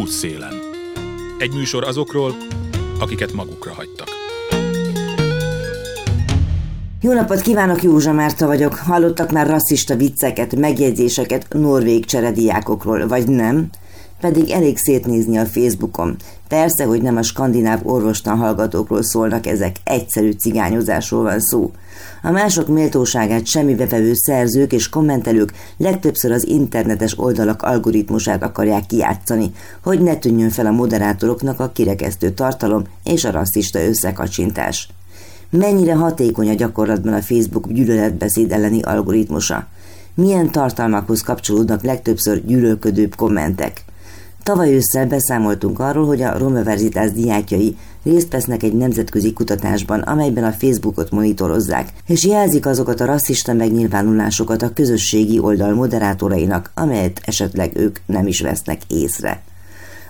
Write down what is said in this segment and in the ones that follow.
Útszélen. Egy műsor azokról, akiket magukra hagytak. Jó napot kívánok, Józsa Márta vagyok. Hallottak már rasszista vicceket, megjegyzéseket norvég cserediákokról, vagy nem? Pedig elég szétnézni a Facebookon. Persze, hogy nem a skandináv orvostan hallgatókról szólnak ezek, egyszerű cigányozásról van szó. A mások méltóságát semmibe vevő szerzők és kommentelők legtöbbször az internetes oldalak algoritmusát akarják kijátszani, hogy ne tűnjön fel a moderátoroknak a kirekesztő tartalom és a rasszista összekacsintás. Mennyire hatékony a gyakorlatban a Facebook gyűlöletbeszéd elleni algoritmusa? Milyen tartalmakhoz kapcsolódnak legtöbbször gyűlölködőbb kommentek? Tavaly ősszel beszámoltunk arról, hogy a Roma Verzitás diákjai részt vesznek egy nemzetközi kutatásban, amelyben a Facebookot monitorozzák, és jelzik azokat a rasszista megnyilvánulásokat a közösségi oldal moderátorainak, amelyet esetleg ők nem is vesznek észre.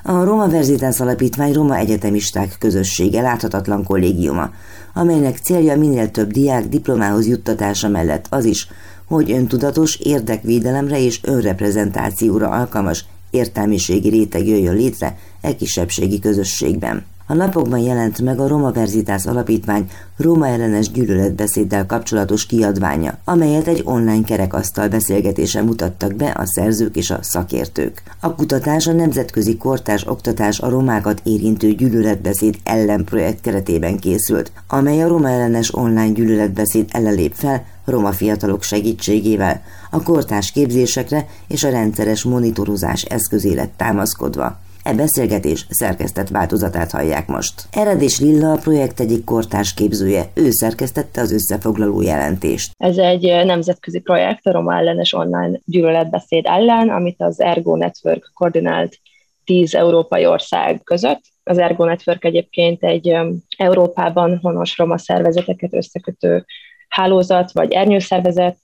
A Roma Verzitás Alapítvány Roma Egyetemisták Közössége láthatatlan kollégiuma, amelynek célja minél több diák diplomához juttatása mellett az is, hogy öntudatos érdekvédelemre és önreprezentációra alkalmas értelmiségi réteg jöjjön létre e kisebbségi közösségben. A napokban jelent meg a Roma Verzitas Alapítvány Róma ellenes gyűlöletbeszéddel kapcsolatos kiadványa, amelyet egy online kerekasztal beszélgetésen mutattak be a szerzők és a szakértők. A kutatás a Nemzetközi Kortás Oktatás a romákat érintő gyűlöletbeszéd ellen projekt keretében készült, amely a roma ellenes online gyűlöletbeszéd ellen lép fel roma fiatalok segítségével, a kortás képzésekre és a rendszeres monitorozás eszközélet támaszkodva. E beszélgetés szerkesztett változatát hallják most. Eredés Lilla a projekt egyik kortárs képzője, ő szerkesztette az összefoglaló jelentést. Ez egy nemzetközi projekt a roma ellenes online gyűlöletbeszéd ellen, amit az Ergo Network koordinált 10 európai ország között. Az Ergo Network egyébként egy Európában honos roma szervezeteket összekötő hálózat vagy ernyőszervezet,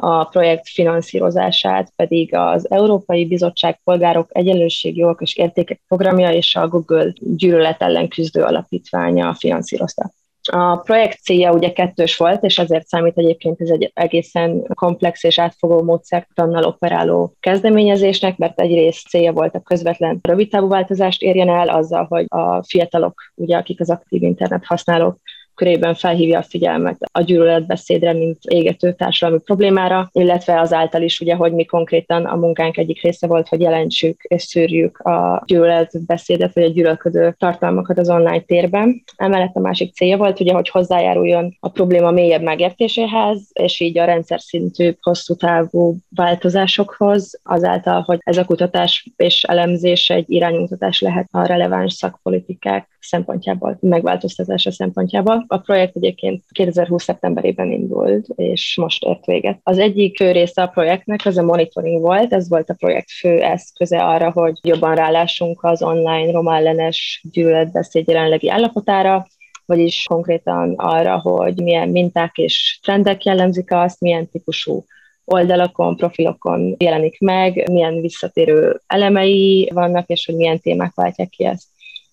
a projekt finanszírozását pedig az Európai Bizottság Polgárok Egyenlőségi Jogok és Értékek programja és a Google Gyűlölet ellen küzdő alapítványa finanszírozta. A projekt célja ugye kettős volt, és ezért számít egyébként ez egy egészen komplex és átfogó módszertannal operáló kezdeményezésnek, mert egyrészt célja volt a közvetlen rövidtávú változást érjen el azzal, hogy a fiatalok, ugye, akik az aktív internet használók, körében felhívja a figyelmet a gyűlöletbeszédre, mint égető társadalmi problémára, illetve azáltal is, ugye, hogy mi konkrétan a munkánk egyik része volt, hogy jelentsük és szűrjük a gyűlöletbeszédet, vagy a gyűlölködő tartalmakat az online térben. Emellett a másik célja volt, ugye, hogy hozzájáruljon a probléma mélyebb megértéséhez, és így a rendszer szintű, hosszú távú változásokhoz, azáltal, hogy ez a kutatás és elemzés egy iránymutatás lehet a releváns szakpolitikák szempontjából, megváltoztatása szempontjából. A projekt egyébként 2020. szeptemberében indult, és most ért véget. Az egyik fő része a projektnek az a monitoring volt, ez volt a projekt fő eszköze arra, hogy jobban rálássunk az online roma ellenes gyűlöletbeszéd jelenlegi állapotára, vagyis konkrétan arra, hogy milyen minták és trendek jellemzik azt, milyen típusú oldalakon, profilokon jelenik meg, milyen visszatérő elemei vannak, és hogy milyen témák váltják ki ezt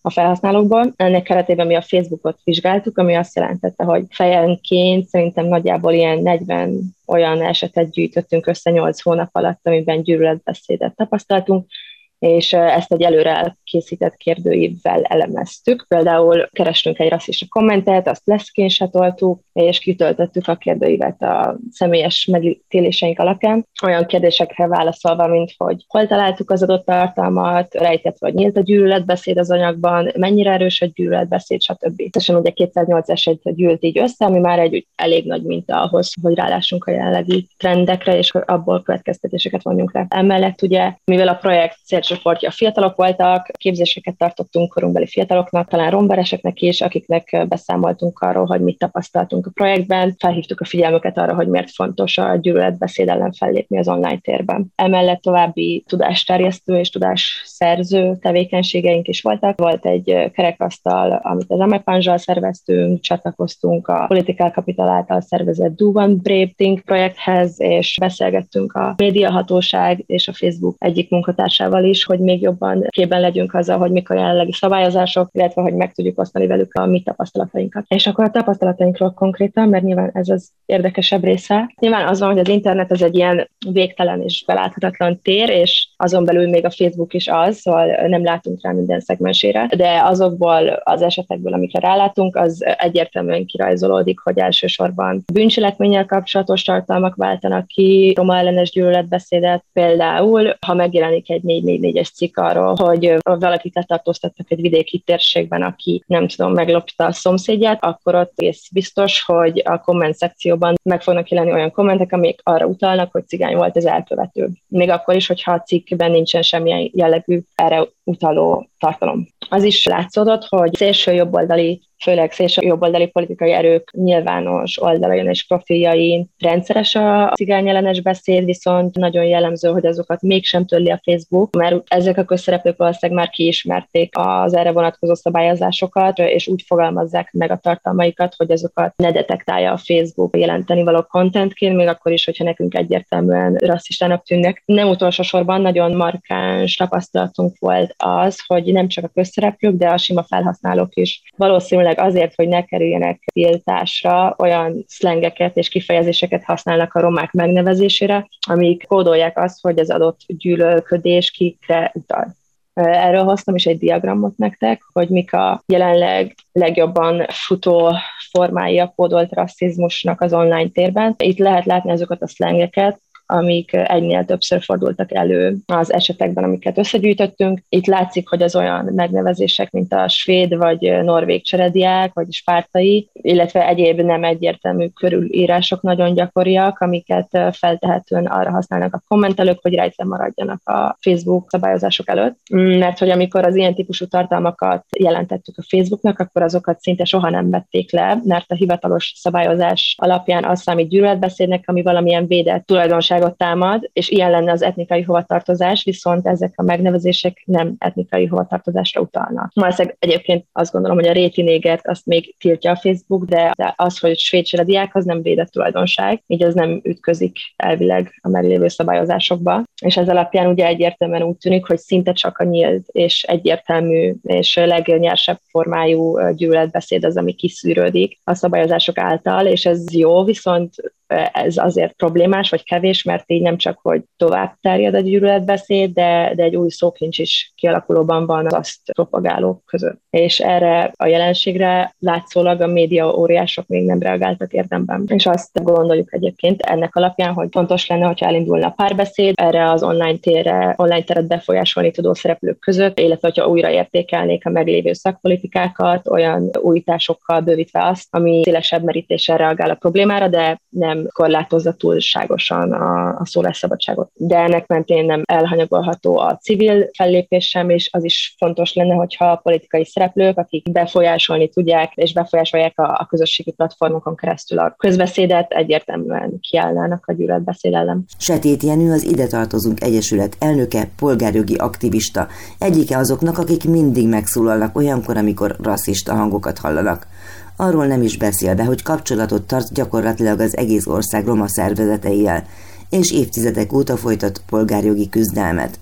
a felhasználókból. Ennek keretében mi a Facebookot vizsgáltuk, ami azt jelentette, hogy fejenként szerintem nagyjából ilyen 40 olyan esetet gyűjtöttünk össze 8 hónap alatt, amiben gyűlöletbeszédet tapasztaltunk, és ezt egy előre készített kérdőívvel elemeztük. Például kerestünk egy rasszista kommentet, azt leszkénsatoltuk, és kitöltöttük a kérdőívet a személyes megítéléseink alapján. Olyan kérdésekre válaszolva, mint hogy hol találtuk az adott tartalmat, rejtett vagy nyílt a gyűlöletbeszéd az anyagban, mennyire erős a gyűlöletbeszéd, stb. Összesen ugye 208 eset gyűlt így össze, ami már egy elég nagy minta ahhoz, hogy rálássunk a jelenlegi trendekre, és abból következtetéseket vonjunk le. Emellett ugye, mivel a projekt célcsoportja fiatalok voltak, képzéseket tartottunk korunkbeli fiataloknak, talán rombereseknek is, akiknek beszámoltunk arról, hogy mit tapasztaltunk a projektben, felhívtuk a figyelmüket arra, hogy miért fontos a gyűlöletbeszéd ellen fellépni az online térben. Emellett további tudásterjesztő és tudásszerző tevékenységeink is voltak. Volt egy kerekasztal, amit az Amepanzsal szerveztünk, csatlakoztunk a Political Capital által szervezett Do One Brave Think projekthez, és beszélgettünk a médiahatóság és a Facebook egyik munkatársával is, hogy még jobban képben legyünk érvelünk azzal, hogy mik a jelenlegi szabályozások, illetve hogy meg tudjuk osztani velük a mi tapasztalatainkat. És akkor a tapasztalatainkról konkrétan, mert nyilván ez az érdekesebb része. Nyilván az van, hogy az internet az egy ilyen végtelen és beláthatatlan tér, és azon belül még a Facebook is az, szóval nem látunk rá minden szegmensére, de azokból az esetekből, amikre rálátunk, az egyértelműen kirajzolódik, hogy elsősorban bűncselekménnyel kapcsolatos tartalmak váltanak ki, roma ellenes gyűlöletbeszédet, például, ha megjelenik egy 444-es cikk arról, hogy valakit letartóztattak egy vidéki térségben, aki nem tudom, meglopta a szomszédját, akkor ott egész biztos, hogy a komment szekcióban meg fognak jelenni olyan kommentek, amik arra utalnak, hogy cigány volt az elkövető. Még akkor is, hogyha a cikkben nincsen semmilyen jellegű erre utaló tartalom. Az is látszódott, hogy szélső jobboldali főleg szélső jobboldali politikai erők nyilvános oldalain és profiljain rendszeres a cigányellenes beszéd, viszont nagyon jellemző, hogy azokat mégsem törli a Facebook, mert ezek a közszereplők valószínűleg már kiismerték az erre vonatkozó szabályozásokat, és úgy fogalmazzák meg a tartalmaikat, hogy azokat ne detektálja a Facebook jelenteni való contentként, még akkor is, hogyha nekünk egyértelműen rasszistának tűnnek. Nem utolsó sorban nagyon markáns tapasztalatunk volt az, hogy nem csak a közszereplők, de a sima felhasználók is valószínűleg főleg azért, hogy ne kerüljenek tiltásra, olyan szlengeket és kifejezéseket használnak a romák megnevezésére, amik kódolják azt, hogy az adott gyűlölködés kikre utal. Erről hoztam is egy diagramot nektek, hogy mik a jelenleg legjobban futó formái a kódolt rasszizmusnak az online térben. Itt lehet látni azokat a szlengeket, amik egynél többször fordultak elő az esetekben, amiket összegyűjtöttünk. Itt látszik, hogy az olyan megnevezések, mint a svéd vagy norvég cserediák, vagy spártai, illetve egyéb nem egyértelmű körülírások nagyon gyakoriak, amiket feltehetően arra használnak a kommentelők, hogy rejtve maradjanak a Facebook szabályozások előtt. Mert hogy amikor az ilyen típusú tartalmakat jelentettük a Facebooknak, akkor azokat szinte soha nem vették le, mert a hivatalos szabályozás alapján az számít gyűlöletbeszédnek, ami valamilyen védett tulajdonság magyarságot támad, és ilyen lenne az etnikai hovatartozás, viszont ezek a megnevezések nem etnikai hovatartozásra utalnak. Valószínűleg egyébként azt gondolom, hogy a réti négert azt még tiltja a Facebook, de, az, hogy svéd diák, az nem védett tulajdonság, így az nem ütközik elvileg a meglévő szabályozásokba. És ez alapján ugye egyértelműen úgy tűnik, hogy szinte csak a nyílt és egyértelmű és legnyersebb formájú gyűlöletbeszéd az, ami kiszűrődik a szabályozások által, és ez jó, viszont ez azért problémás, vagy kevés, mert így nem csak, hogy tovább terjed a gyűlöletbeszéd, de, de egy új szókincs is kialakulóban van az azt propagálók között. És erre a jelenségre látszólag a média óriások még nem reagáltak érdemben. És azt gondoljuk egyébként ennek alapján, hogy fontos lenne, hogyha elindulna a párbeszéd erre az online térre, online teret befolyásolni tudó szereplők között, illetve hogyha újra értékelnék a meglévő szakpolitikákat, olyan újításokkal bővítve azt, ami szélesebb merítéssel reagál a problémára, de nem korlátozza túlságosan a, a szólásszabadságot. De ennek mentén nem elhanyagolható a civil fellépés sem, és az is fontos lenne, hogyha a politikai szereplők, akik befolyásolni tudják, és befolyásolják a, a közösségi platformokon keresztül a közbeszédet, egyértelműen kiállnának a gyűlöletbeszéd ellen. Setét Jenő az Ide Tartozunk Egyesület elnöke, polgárjogi aktivista, egyike azoknak, akik mindig megszólalnak olyankor, amikor rasszista hangokat hallanak arról nem is beszélve, hogy kapcsolatot tart gyakorlatilag az egész ország roma szervezeteivel, és évtizedek óta folytat polgárjogi küzdelmet.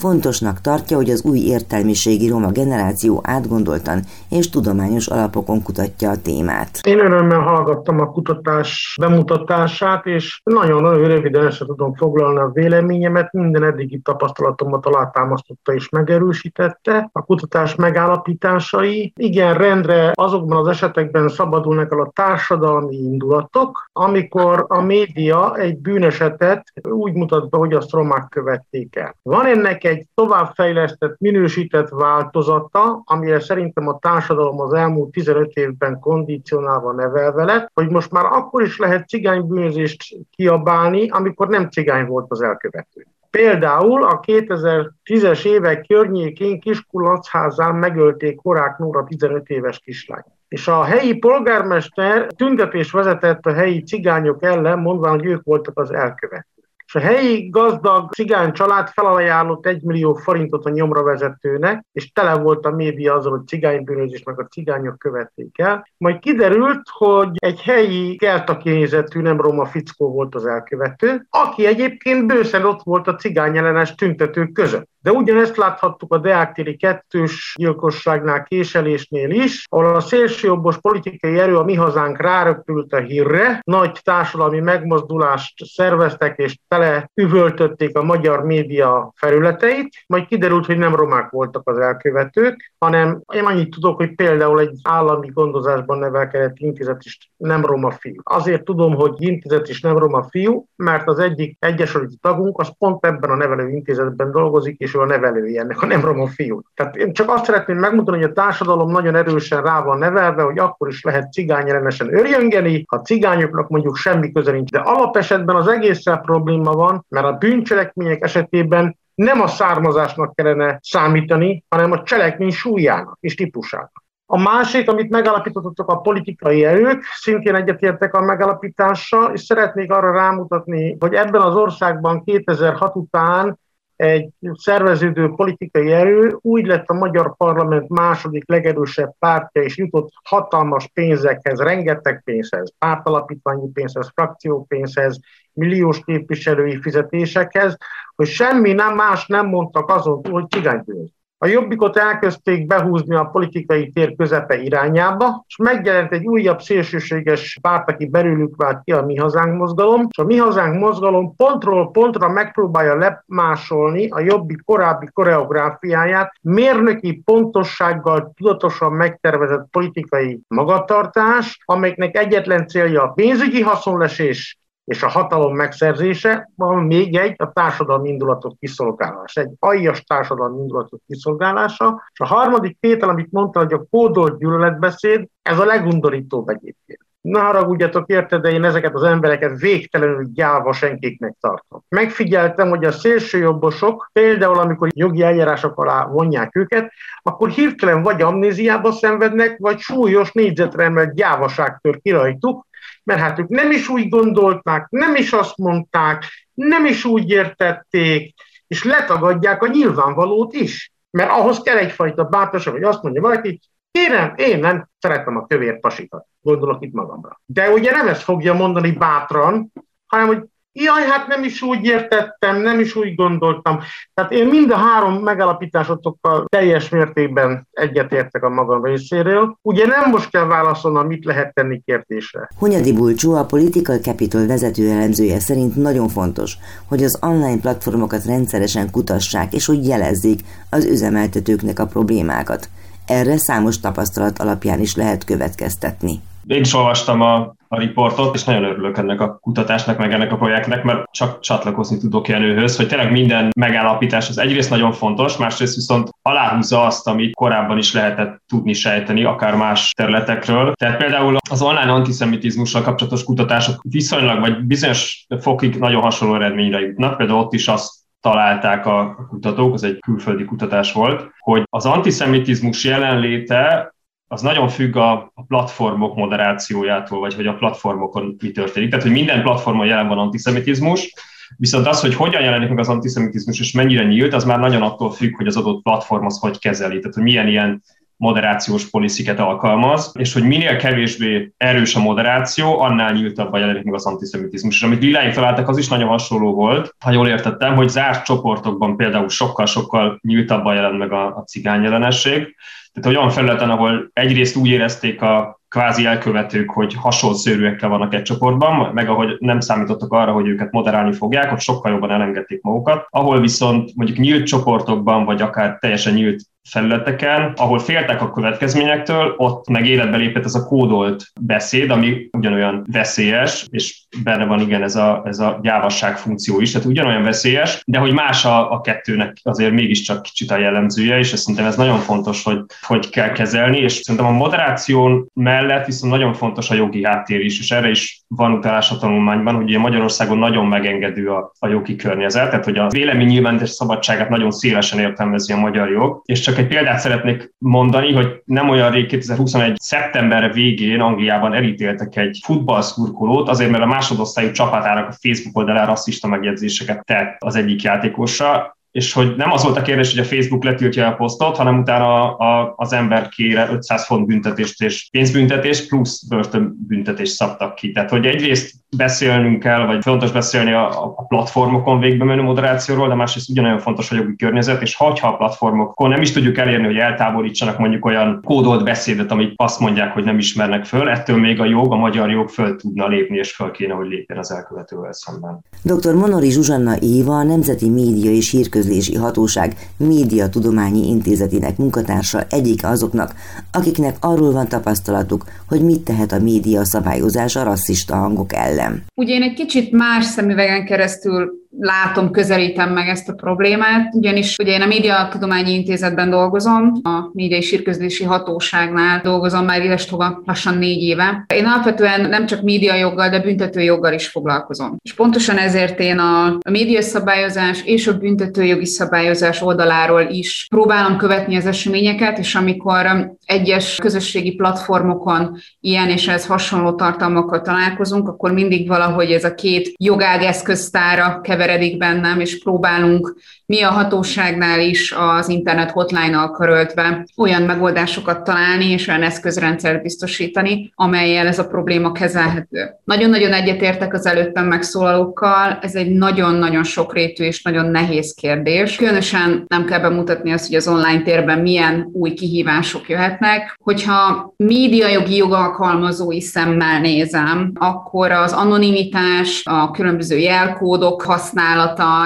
Fontosnak tartja, hogy az új értelmiségi roma generáció átgondoltan és tudományos alapokon kutatja a témát. Én örömmel hallgattam a kutatás bemutatását, és nagyon-nagyon röviden össze tudom foglalni a véleményemet. Minden eddigi tapasztalatomat alátámasztotta és megerősítette. A kutatás megállapításai igen rendre azokban az esetekben szabadulnak el a társadalmi indulatok, amikor a média egy bűnesetet úgy mutat be, hogy azt romák követték el. Van ennek egy továbbfejlesztett, minősített változata, amire szerintem a társadalom az elmúlt 15 évben kondicionálva nevelve lett, hogy most már akkor is lehet cigánybűnözést kiabálni, amikor nem cigány volt az elkövető. Például a 2010-es évek környékén Kiskulacházán megölték Horák Nóra 15 éves kislány. És a helyi polgármester tüntetés vezetett a helyi cigányok ellen, mondván, hogy ők voltak az elkövetők és a helyi gazdag cigány család felajánlott egy millió forintot a nyomra vezetőnek, és tele volt a média azzal, hogy cigánybűnözés meg a cigányok követték el. Majd kiderült, hogy egy helyi keltakénézetű, nem roma fickó volt az elkövető, aki egyébként bőszen ott volt a cigány ellenes tüntetők között. De ugyanezt láthattuk a Deák kettős gyilkosságnál, késelésnél is, ahol a szélsőjobbos politikai erő a mi hazánk ráröpült a hírre, nagy társadalmi megmozdulást szerveztek és tele üvöltötték a magyar média felületeit, majd kiderült, hogy nem romák voltak az elkövetők, hanem én annyit tudok, hogy például egy állami gondozásban nevelkedett intézet is nem roma fiú. Azért tudom, hogy intézet is nem roma fiú, mert az egyik egyesületi tagunk az pont ebben a nevelő intézetben dolgozik, és ő a nevelője ennek a nem roma fiú. Tehát én csak azt szeretném megmondani, hogy a társadalom nagyon erősen rá van nevelve, hogy akkor is lehet cigány ellenesen örjöngeni, ha cigányoknak mondjuk semmi köze nincs. De alapesetben az egészen probléma van, mert a bűncselekmények esetében nem a származásnak kellene számítani, hanem a cselekmény súlyának és típusának. A másik, amit megalapítottak a politikai erők, szintén egyetértek a megalapítással, és szeretnék arra rámutatni, hogy ebben az országban 2006 után egy szerveződő politikai erő úgy lett a magyar parlament második legerősebb pártja, és jutott hatalmas pénzekhez, rengeteg pénzhez, pártalapítványi pénzhez, frakciópénzhez, milliós képviselői fizetésekhez, hogy semmi nem más nem mondtak azon túl, hogy cigánypénz. A jobbikot elkezdték behúzni a politikai tér közepe irányába, és megjelent egy újabb szélsőséges párt, aki belőlük vált ki a Mi Hazánk mozgalom, és a Mi Hazánk mozgalom pontról pontra megpróbálja lemásolni a jobbik korábbi koreográfiáját, mérnöki pontossággal tudatosan megtervezett politikai magatartás, amelynek egyetlen célja a pénzügyi haszonlesés és a hatalom megszerzése, van még egy, a társadalmi indulatok kiszolgálása, egy aljas társadalmi indulatok kiszolgálása, és a harmadik tétel, amit mondta, hogy a kódolt gyűlöletbeszéd, ez a legundorítóbb egyébként. Ne haragudjatok érte, de én ezeket az embereket végtelenül gyáva senkiknek tartom. Megfigyeltem, hogy a szélsőjobbosok, például amikor jogi eljárások alá vonják őket, akkor hirtelen vagy amnéziába szenvednek, vagy súlyos négyzetre emelt gyávaság tör ki rajtuk, mert hát ők nem is úgy gondolták, nem is azt mondták, nem is úgy értették, és letagadják a nyilvánvalót is. Mert ahhoz kell egyfajta bátorság, hogy azt mondja valaki, kérem, én nem szeretem a kövér pasikat, gondolok itt magamra. De ugye nem ezt fogja mondani bátran, hanem hogy Jaj, hát nem is úgy értettem, nem is úgy gondoltam. Tehát én mind a három megalapításotokkal teljes mértékben egyetértek a magam részéről. Ugye nem most kell válaszolnom, mit lehet tenni kérdésre. Hunyadi Bulcsó, a Political Capital vezető elemzője szerint nagyon fontos, hogy az online platformokat rendszeresen kutassák, és úgy jelezzék az üzemeltetőknek a problémákat. Erre számos tapasztalat alapján is lehet következtetni. Én is olvastam a a riportot, és nagyon örülök ennek a kutatásnak, meg ennek a projektnek, mert csak csatlakozni tudok Jenőhöz, hogy tényleg minden megállapítás az egyrészt nagyon fontos, másrészt viszont aláhúzza azt, amit korábban is lehetett tudni sejteni, akár más területekről. Tehát például az online antiszemitizmussal kapcsolatos kutatások viszonylag, vagy bizonyos fokig nagyon hasonló eredményre jutnak. Például ott is azt találták a kutatók, az egy külföldi kutatás volt, hogy az antiszemitizmus jelenléte az nagyon függ a, platformok moderációjától, vagy hogy a platformokon mi történik. Tehát, hogy minden platformon jelen van antiszemitizmus, viszont az, hogy hogyan jelenik meg az antiszemitizmus, és mennyire nyílt, az már nagyon attól függ, hogy az adott platform az hogy kezeli. Tehát, hogy milyen ilyen moderációs polisziket alkalmaz, és hogy minél kevésbé erős a moderáció, annál nyíltabban jelenik meg az antiszemitizmus. És amit Lilláig találtak, az is nagyon hasonló volt, ha jól értettem, hogy zárt csoportokban például sokkal-sokkal nyíltabban jelent meg a, a cigány jelenesség, tehát olyan felületen, ahol egyrészt úgy érezték a kvázi elkövetők, hogy hasonszörűekkel vannak egy csoportban, meg ahogy nem számítottak arra, hogy őket moderálni fogják, ott sokkal jobban elengedték magukat. Ahol viszont mondjuk nyílt csoportokban, vagy akár teljesen nyílt felületeken, ahol féltek a következményektől, ott meg életbe lépett ez a kódolt beszéd, ami ugyanolyan veszélyes, és benne van igen ez a, ez a gyávasság funkció is, tehát ugyanolyan veszélyes, de hogy más a, a kettőnek azért mégiscsak kicsit a jellemzője, és ezt szerintem ez nagyon fontos, hogy hogy kell kezelni, és szerintem a moderáción mellett viszont nagyon fontos a jogi háttér is, és erre is van utalás a tanulmányban, hogy ugye Magyarországon nagyon megengedő a, a jogi környezet, tehát hogy a vélemény nyilvános szabadságát nagyon szélesen értelmezi a magyar jog, és csak egy példát szeretnék mondani, hogy nem olyan rég 2021. szeptember végén Angliában elítéltek egy futballszurkolót, azért mert a másodosztályú csapatának a Facebook oldalán rasszista megjegyzéseket tett az egyik játékosra, és hogy nem az volt a kérdés, hogy a Facebook letiltja a posztot, hanem utána a, az ember kére 500 font büntetést és pénzbüntetést plusz börtönbüntetést szabtak ki. Tehát, hogy egyrészt beszélnünk kell, vagy fontos beszélni a, a platformokon végbe menő moderációról, de másrészt ugyanolyan fontos a jogi környezet, és ha a platformokon nem is tudjuk elérni, hogy eltávolítsanak mondjuk olyan kódolt beszédet, amit azt mondják, hogy nem ismernek föl, ettől még a jog, a magyar jog föl tudna lépni, és föl kéne, hogy lépjen az elkövetővel szemben. Dr. Monori Zsuzsanna Éva, a Nemzeti Média és Hírközlési Hatóság Média Tudományi Intézetének munkatársa egyik azoknak, akiknek arról van tapasztalatuk, hogy mit tehet a média szabályozás a rasszista hangok ellen. Ugye én egy kicsit más szemüvegen keresztül látom, közelítem meg ezt a problémát, ugyanis ugye én a Média Tudományi Intézetben dolgozom, a Médiai Sírközlési Hatóságnál dolgozom már élestova lassan négy éve. Én alapvetően nem csak média joggal, de büntető joggal is foglalkozom. És pontosan ezért én a, média szabályozás és a büntetőjogi szabályozás oldaláról is próbálom követni az eseményeket, és amikor egyes közösségi platformokon ilyen és ez hasonló tartalmakkal találkozunk, akkor mindig valahogy ez a két jogág eszköztára keveredik bennem, és próbálunk mi a hatóságnál is az internet hotline-nal köröltve olyan megoldásokat találni, és olyan eszközrendszert biztosítani, amelyel ez a probléma kezelhető. Nagyon-nagyon egyetértek az előttem megszólalókkal, ez egy nagyon-nagyon sokrétű és nagyon nehéz kérdés. Különösen nem kell bemutatni azt, hogy az online térben milyen új kihívások jöhetnek. Hogyha médiajogi jogalkalmazói szemmel nézem, akkor az anonimitás, a különböző jelkódok használata,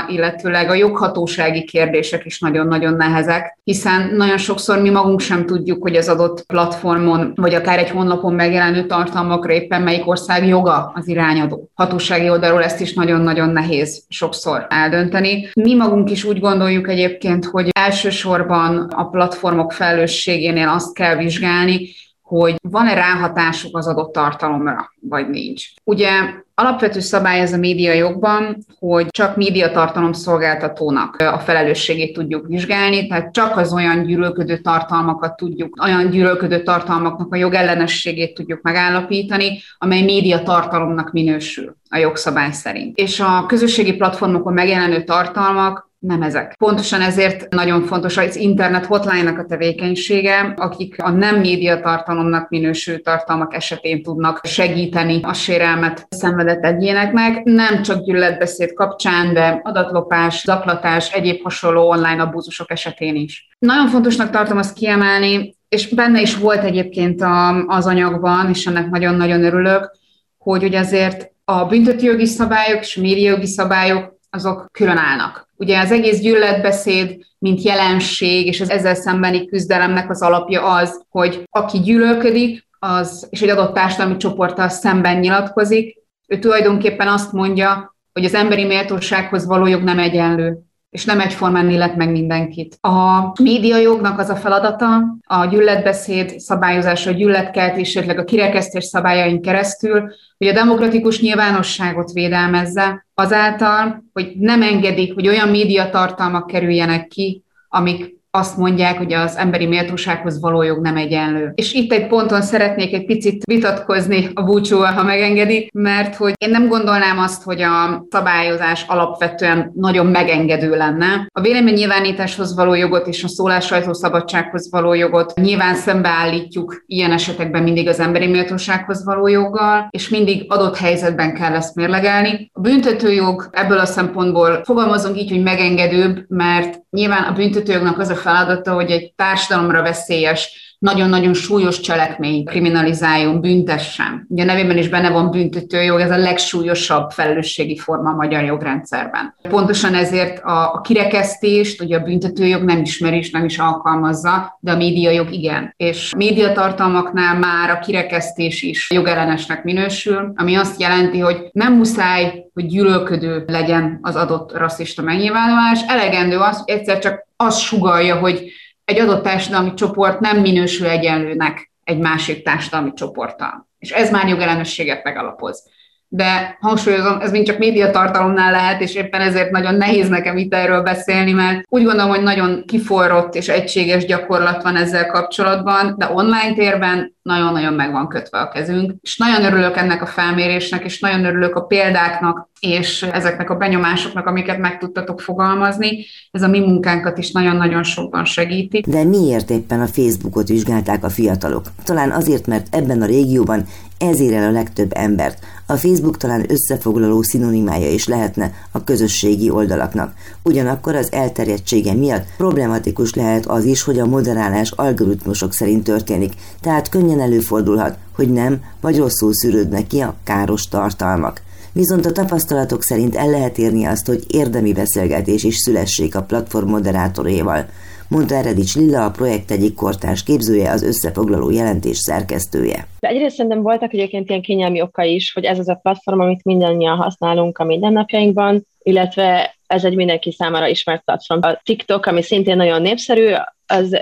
illetőleg a joghatósági kérdések is nagyon-nagyon nehezek, hiszen nagyon sokszor mi magunk sem tudjuk, hogy az adott platformon, vagy akár egy honlapon megjelenő tartalmakra éppen melyik ország joga az irányadó. Hatósági oldalról ezt is nagyon-nagyon nehéz sokszor eldönteni. Mi magunk is úgy gondoljuk egyébként, hogy elsősorban a platformok felelősségénél azt kell vizsgálni, hogy van-e ráhatásuk az adott tartalomra, vagy nincs. Ugye alapvető szabály ez a média jogban, hogy csak médiatartalom szolgáltatónak a felelősségét tudjuk vizsgálni, tehát csak az olyan gyűlölködő tartalmakat tudjuk, olyan gyűlölködő tartalmaknak a jogellenességét tudjuk megállapítani, amely médiatartalomnak minősül a jogszabály szerint. És a közösségi platformokon megjelenő tartalmak nem ezek. Pontosan ezért nagyon fontos az internet hotline-nak a tevékenysége, akik a nem média tartalomnak minősülő tartalmak esetén tudnak segíteni a sérelmet szenvedett egyéneknek, nem csak gyűlöletbeszéd kapcsán, de adatlopás, zaklatás, egyéb hasonló online abúzusok esetén is. Nagyon fontosnak tartom azt kiemelni, és benne is volt egyébként az anyagban, és ennek nagyon-nagyon örülök, hogy ugye azért a büntetőjogi szabályok és a médiajogi szabályok azok külön állnak. Ugye az egész gyűlöletbeszéd, mint jelenség, és az ezzel szembeni küzdelemnek az alapja az, hogy aki gyűlölködik, az, és egy adott társadalmi csoporttal szemben nyilatkozik, ő tulajdonképpen azt mondja, hogy az emberi méltósághoz való jog nem egyenlő és nem egyformán illet meg mindenkit. A médiajognak az a feladata, a gyűlöletbeszéd szabályozása, a gyűlöletkeltés, illetve a kirekesztés szabályain keresztül, hogy a demokratikus nyilvánosságot védelmezze, azáltal, hogy nem engedik, hogy olyan médiatartalmak kerüljenek ki, amik azt mondják, hogy az emberi méltósághoz való jog nem egyenlő. És itt egy ponton szeretnék egy picit vitatkozni a búcsúval, ha megengedi, mert hogy én nem gondolnám azt, hogy a szabályozás alapvetően nagyon megengedő lenne. A véleménynyilvánításhoz való jogot és a szólássajtószabadsághoz való jogot nyilván szembeállítjuk ilyen esetekben mindig az emberi méltósághoz való joggal, és mindig adott helyzetben kell ezt mérlegelni. A büntetőjog ebből a szempontból fogalmazunk így, hogy megengedőbb, mert nyilván a büntetőjognak az a feladata, hogy egy társadalomra veszélyes, nagyon-nagyon súlyos cselekmény kriminalizáljon, büntessen. Ugye a nevében is benne van büntetőjog, ez a legsúlyosabb felelősségi forma a magyar jogrendszerben. Pontosan ezért a, kirekesztést, ugye a büntetőjog nem ismeri és nem is alkalmazza, de a médiajog igen. És médiatartalmaknál már a kirekesztés is jogellenesnek minősül, ami azt jelenti, hogy nem muszáj, hogy gyűlölködő legyen az adott rasszista megnyilvánulás, elegendő az, hogy egyszer csak az sugalja, hogy egy adott társadalmi csoport nem minősül egyenlőnek egy másik társadalmi csoporttal. És ez már jogellenességet megalapoz. De hangsúlyozom, ez mind csak médiatartalomnál lehet, és éppen ezért nagyon nehéz nekem itt erről beszélni, mert úgy gondolom, hogy nagyon kiforrott és egységes gyakorlat van ezzel kapcsolatban, de online térben nagyon-nagyon meg van kötve a kezünk. És nagyon örülök ennek a felmérésnek, és nagyon örülök a példáknak, és ezeknek a benyomásoknak, amiket meg tudtatok fogalmazni. Ez a mi munkánkat is nagyon-nagyon sokban segíti. De miért éppen a Facebookot vizsgálták a fiatalok? Talán azért, mert ebben a régióban ez ér el a legtöbb embert. A Facebook talán összefoglaló szinonimája is lehetne a közösségi oldalaknak. Ugyanakkor az elterjedtsége miatt problematikus lehet az is, hogy a moderálás algoritmusok szerint történik, tehát könnyen előfordulhat, hogy nem vagy rosszul szűrődnek ki a káros tartalmak. Viszont a tapasztalatok szerint el lehet érni azt, hogy érdemi beszélgetés is szülessék a platform moderátoréval mondta Eredics Lilla, a projekt egyik kortárs képzője, az összefoglaló jelentés szerkesztője. De egyrészt szerintem voltak egyébként ilyen kényelmi oka is, hogy ez az a platform, amit mindannyian használunk a mindennapjainkban, illetve ez egy mindenki számára ismert platform. A TikTok, ami szintén nagyon népszerű, az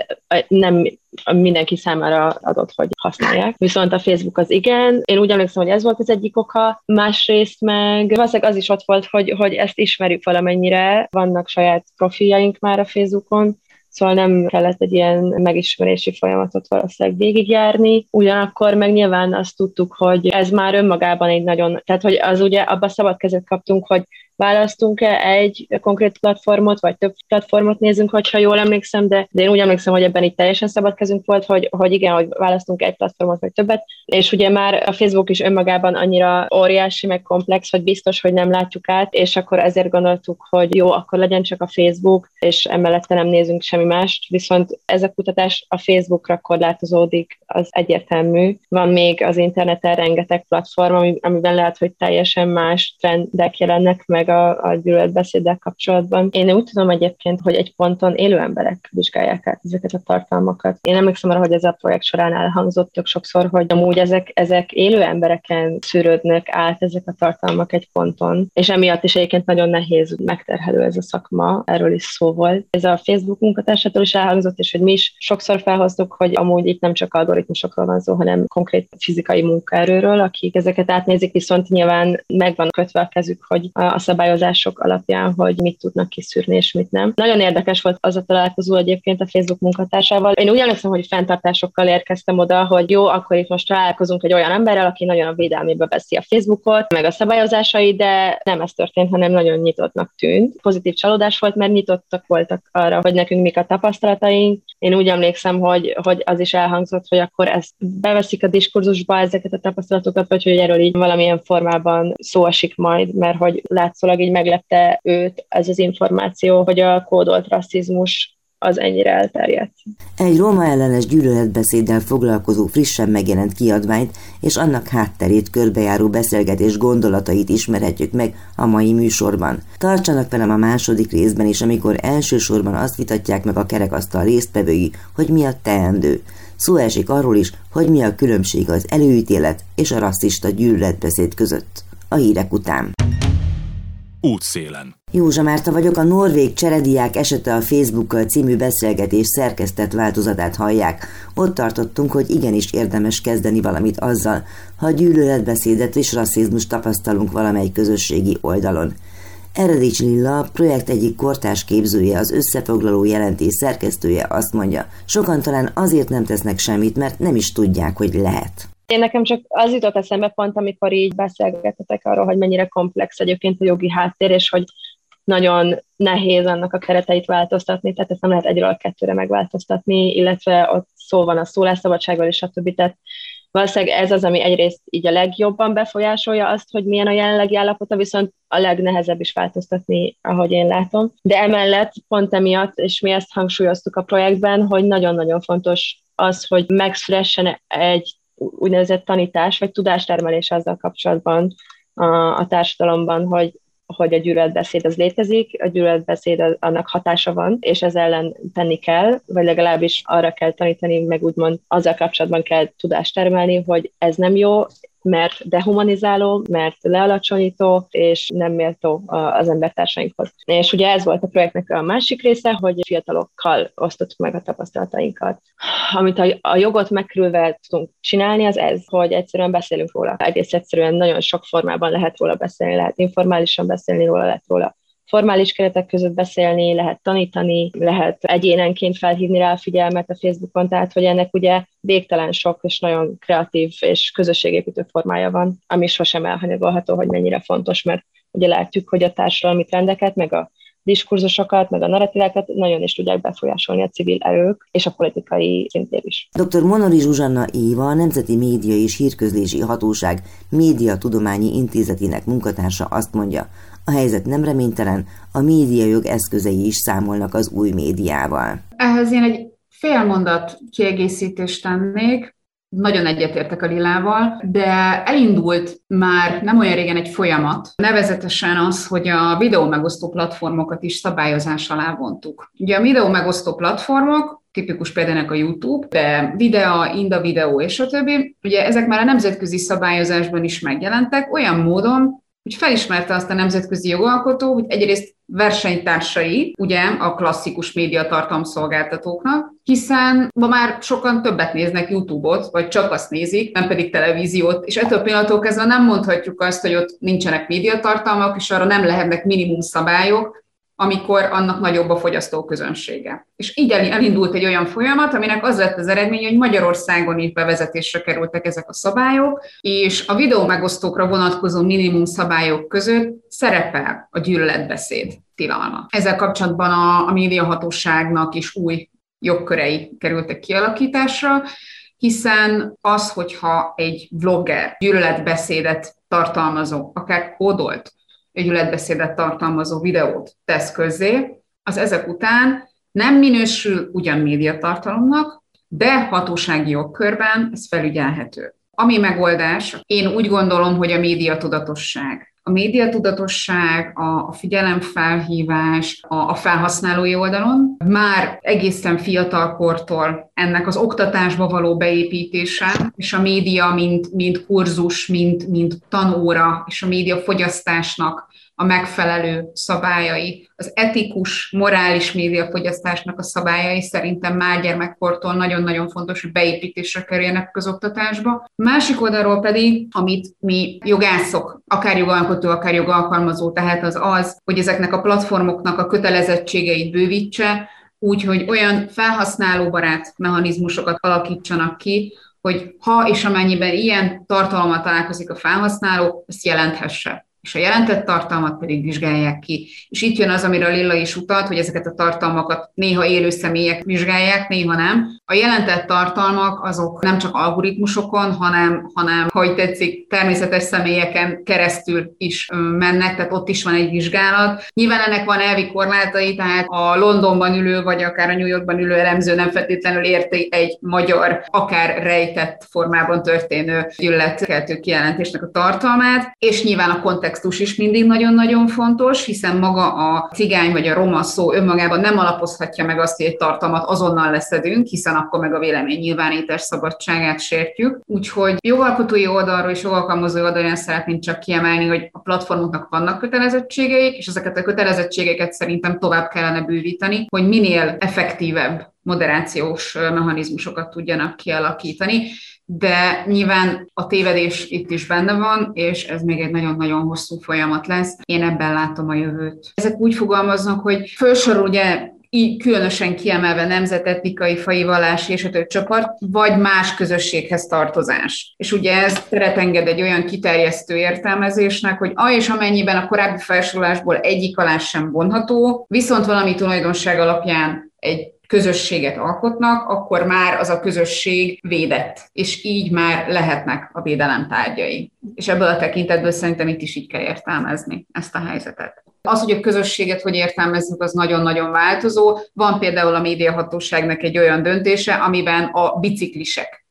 nem mindenki számára adott, hogy használják. Viszont a Facebook az igen. Én úgy emlékszem, hogy ez volt az egyik oka. Másrészt meg valószínűleg az is ott volt, hogy, hogy ezt ismerjük valamennyire. Vannak saját profiljaink már a Facebookon, Szóval nem kellett egy ilyen megismerési folyamatot valószínűleg végigjárni. Ugyanakkor meg nyilván azt tudtuk, hogy ez már önmagában egy nagyon, tehát hogy az ugye abban szabad kezet kaptunk, hogy választunk-e egy konkrét platformot, vagy több platformot nézünk, hogyha jól emlékszem, de, én úgy emlékszem, hogy ebben itt teljesen szabad kezünk volt, hogy, hogy igen, hogy választunk egy platformot, vagy többet, és ugye már a Facebook is önmagában annyira óriási, meg komplex, hogy biztos, hogy nem látjuk át, és akkor ezért gondoltuk, hogy jó, akkor legyen csak a Facebook, és emellett nem nézünk semmi mást, viszont ez a kutatás a Facebookra korlátozódik, az egyértelmű. Van még az interneten rengeteg platform, amiben lehet, hogy teljesen más trendek jelennek meg, meg a, a gyűlöletbeszéddel kapcsolatban. Én úgy tudom egyébként, hogy egy ponton élő emberek vizsgálják át ezeket a tartalmakat. Én emlékszem arra, hogy ez a projekt során elhangzott tök sokszor, hogy amúgy ezek, ezek élő embereken szűrődnek át ezek a tartalmak egy ponton, és emiatt is egyébként nagyon nehéz, megterhelő ez a szakma, erről is szó volt. Ez a Facebook munkatársától is elhangzott, és hogy mi is sokszor felhoztuk, hogy amúgy itt nem csak algoritmusokról van szó, hanem konkrét fizikai munkaerőről, akik ezeket átnézik, viszont nyilván megvan kötve a kezük, hogy a szabályozások alapján, hogy mit tudnak kiszűrni és mit nem. Nagyon érdekes volt az a találkozó egyébként a Facebook munkatársával. Én úgy emlékszem, hogy fenntartásokkal érkeztem oda, hogy jó, akkor itt most találkozunk egy olyan emberrel, aki nagyon a védelmébe veszi a Facebookot, meg a szabályozásai, de nem ez történt, hanem nagyon nyitottnak tűnt. Pozitív csalódás volt, mert nyitottak voltak arra, hogy nekünk mik a tapasztalataink. Én úgy emlékszem, hogy, hogy az is elhangzott, hogy akkor ezt beveszik a diskurzusba ezeket a tapasztalatokat, vagy hogy erről így valamilyen formában szó esik majd, mert hogy látsz látszólag így meglepte őt ez az információ, hogy a kódolt rasszizmus az ennyire elterjedt. Egy Róma ellenes gyűlöletbeszéddel foglalkozó frissen megjelent kiadványt és annak hátterét körbejáró beszélgetés gondolatait ismerhetjük meg a mai műsorban. Tartsanak velem a második részben is, amikor elsősorban azt vitatják meg a kerekasztal résztvevői, hogy mi a teendő. Szó esik arról is, hogy mi a különbség az előítélet és a rasszista gyűlöletbeszéd között. A hírek után útszélen. Józsa Márta vagyok, a Norvég Cserediák esete a Facebookkal című beszélgetés szerkesztett változatát hallják. Ott tartottunk, hogy igenis érdemes kezdeni valamit azzal, ha gyűlöletbeszédet és rasszizmus tapasztalunk valamely közösségi oldalon. Eredics Lilla, projekt egyik kortárs képzője, az összefoglaló jelentés szerkesztője azt mondja, sokan talán azért nem tesznek semmit, mert nem is tudják, hogy lehet. Én nekem csak az jutott eszembe pont, amikor így beszélgetetek arról, hogy mennyire komplex egyébként a jogi háttér, és hogy nagyon nehéz annak a kereteit változtatni, tehát ezt nem lehet egyről a kettőre megváltoztatni, illetve ott szó van a szólásszabadságról és a többi, tehát valószínűleg ez az, ami egyrészt így a legjobban befolyásolja azt, hogy milyen a jelenlegi állapota, viszont a legnehezebb is változtatni, ahogy én látom. De emellett pont emiatt, és mi ezt hangsúlyoztuk a projektben, hogy nagyon-nagyon fontos az, hogy megszülessen egy úgynevezett tanítás, vagy tudástermelés azzal kapcsolatban a, a társadalomban, hogy hogy a gyűlöletbeszéd az létezik, a gyűlöletbeszéd annak hatása van, és ez ellen tenni kell, vagy legalábbis arra kell tanítani, meg úgymond azzal kapcsolatban kell tudást termelni, hogy ez nem jó, mert dehumanizáló, mert lealacsonyító, és nem méltó az embertársainkhoz. És ugye ez volt a projektnek a másik része, hogy fiatalokkal osztottuk meg a tapasztalatainkat. Amit a, jogot megkerülve tudunk csinálni, az ez, hogy egyszerűen beszélünk róla. Egész egyszerűen nagyon sok formában lehet róla beszélni, lehet informálisan beszélni róla, lehet róla formális keretek között beszélni, lehet tanítani, lehet egyénenként felhívni rá a figyelmet a Facebookon, tehát hogy ennek ugye végtelen sok és nagyon kreatív és közösségépítő formája van, ami sosem elhanyagolható, hogy mennyire fontos, mert ugye látjuk, hogy a társadalmi trendeket, meg a diskurzusokat, meg a narratívákat nagyon is tudják befolyásolni a civil erők és a politikai szintér is. Dr. Monori Zsuzsanna Éva, a Nemzeti Média és Hírközlési Hatóság Média Tudományi Intézetének munkatársa azt mondja, a helyzet nem reménytelen, a médiajog eszközei is számolnak az új médiával. Ehhez én egy félmondat kiegészítést tennék nagyon egyetértek a Lilával, de elindult már nem olyan régen egy folyamat, nevezetesen az, hogy a videó megosztó platformokat is szabályozás alá vontuk. Ugye a videó megosztó platformok tipikus példának a YouTube, de Videa, Inda Videó és a többi. Ugye ezek már a nemzetközi szabályozásban is megjelentek olyan módon, hogy felismerte azt a nemzetközi jogalkotó, hogy egyrészt versenytársai, ugye, a klasszikus médiatartalomszolgáltatóknak, hiszen ma már sokan többet néznek YouTube-ot, vagy csak azt nézik, nem pedig televíziót, és ettől pillanattól kezdve nem mondhatjuk azt, hogy ott nincsenek médiatartalmak, és arra nem lehetnek minimum szabályok, amikor annak nagyobb a fogyasztó közönsége. És így elindult egy olyan folyamat, aminek az lett az eredmény, hogy Magyarországon is bevezetésre kerültek ezek a szabályok, és a videó megosztókra vonatkozó minimum szabályok között szerepel a gyűlöletbeszéd tilalma. Ezzel kapcsolatban a, a médiahatóságnak is új jogkörei kerültek kialakításra, hiszen az, hogyha egy vlogger gyűlöletbeszédet tartalmazó, akár kódolt gyűlöletbeszédet tartalmazó videót tesz közzé, az ezek után nem minősül ugyan médiatartalomnak, de hatósági jogkörben ez felügyelhető. Ami megoldás, én úgy gondolom, hogy a médiatudatosság a médiatudatosság, a, a figyelemfelhívás a, a felhasználói oldalon. Már egészen fiatalkortól ennek az oktatásba való beépítése, és a média, mint, mint kurzus, mint, mint tanóra, és a média fogyasztásnak a megfelelő szabályai, az etikus, morális médiafogyasztásnak a szabályai szerintem már gyermekkortól nagyon-nagyon fontos, hogy beépítésre kerüljenek közoktatásba. Másik oldalról pedig, amit mi jogászok, akár jogalkotó, akár jogalkalmazó, tehát az az, hogy ezeknek a platformoknak a kötelezettségeit bővítse, úgyhogy olyan felhasználóbarát mechanizmusokat alakítsanak ki, hogy ha és amennyiben ilyen tartalommal találkozik a felhasználó, ezt jelenthesse és a jelentett tartalmat pedig vizsgálják ki. És itt jön az, amire Lilla is utalt, hogy ezeket a tartalmakat néha élő személyek vizsgálják, néha nem. A jelentett tartalmak azok nem csak algoritmusokon, hanem, hanem hogy tetszik, természetes személyeken keresztül is mennek, tehát ott is van egy vizsgálat. Nyilván ennek van elvi korlátai, tehát a Londonban ülő, vagy akár a New Yorkban ülő elemző nem feltétlenül érti egy magyar, akár rejtett formában történő gyűlöletkeltő kijelentésnek a tartalmát, és nyilván a kontext kontextus is mindig nagyon-nagyon fontos, hiszen maga a cigány vagy a roma szó önmagában nem alapozhatja meg azt, hogy egy tartalmat azonnal leszedünk, hiszen akkor meg a vélemény nyilvánítás szabadságát sértjük. Úgyhogy jogalkotói oldalról és jogalkalmazói oldalon szeretném csak kiemelni, hogy a platformoknak vannak kötelezettségeik, és ezeket a kötelezettségeket szerintem tovább kellene bővíteni, hogy minél effektívebb moderációs mechanizmusokat tudjanak kialakítani de nyilván a tévedés itt is benne van, és ez még egy nagyon-nagyon hosszú folyamat lesz. Én ebben látom a jövőt. Ezek úgy fogalmaznak, hogy felsorol ugye így különösen kiemelve nemzetetnikai, fai, vallási és a több csoport, vagy más közösséghez tartozás. És ugye ez teret enged egy olyan kiterjesztő értelmezésnek, hogy a és amennyiben a korábbi felsorolásból egyik alá sem vonható, viszont valami tulajdonság alapján egy közösséget alkotnak, akkor már az a közösség védett, és így már lehetnek a védelem tárgyai. És ebből a tekintetből szerintem itt is így kell értelmezni ezt a helyzetet. Az, hogy a közösséget hogy értelmezzük, az nagyon-nagyon változó. Van például a médiahatóságnak egy olyan döntése, amiben a biciklisek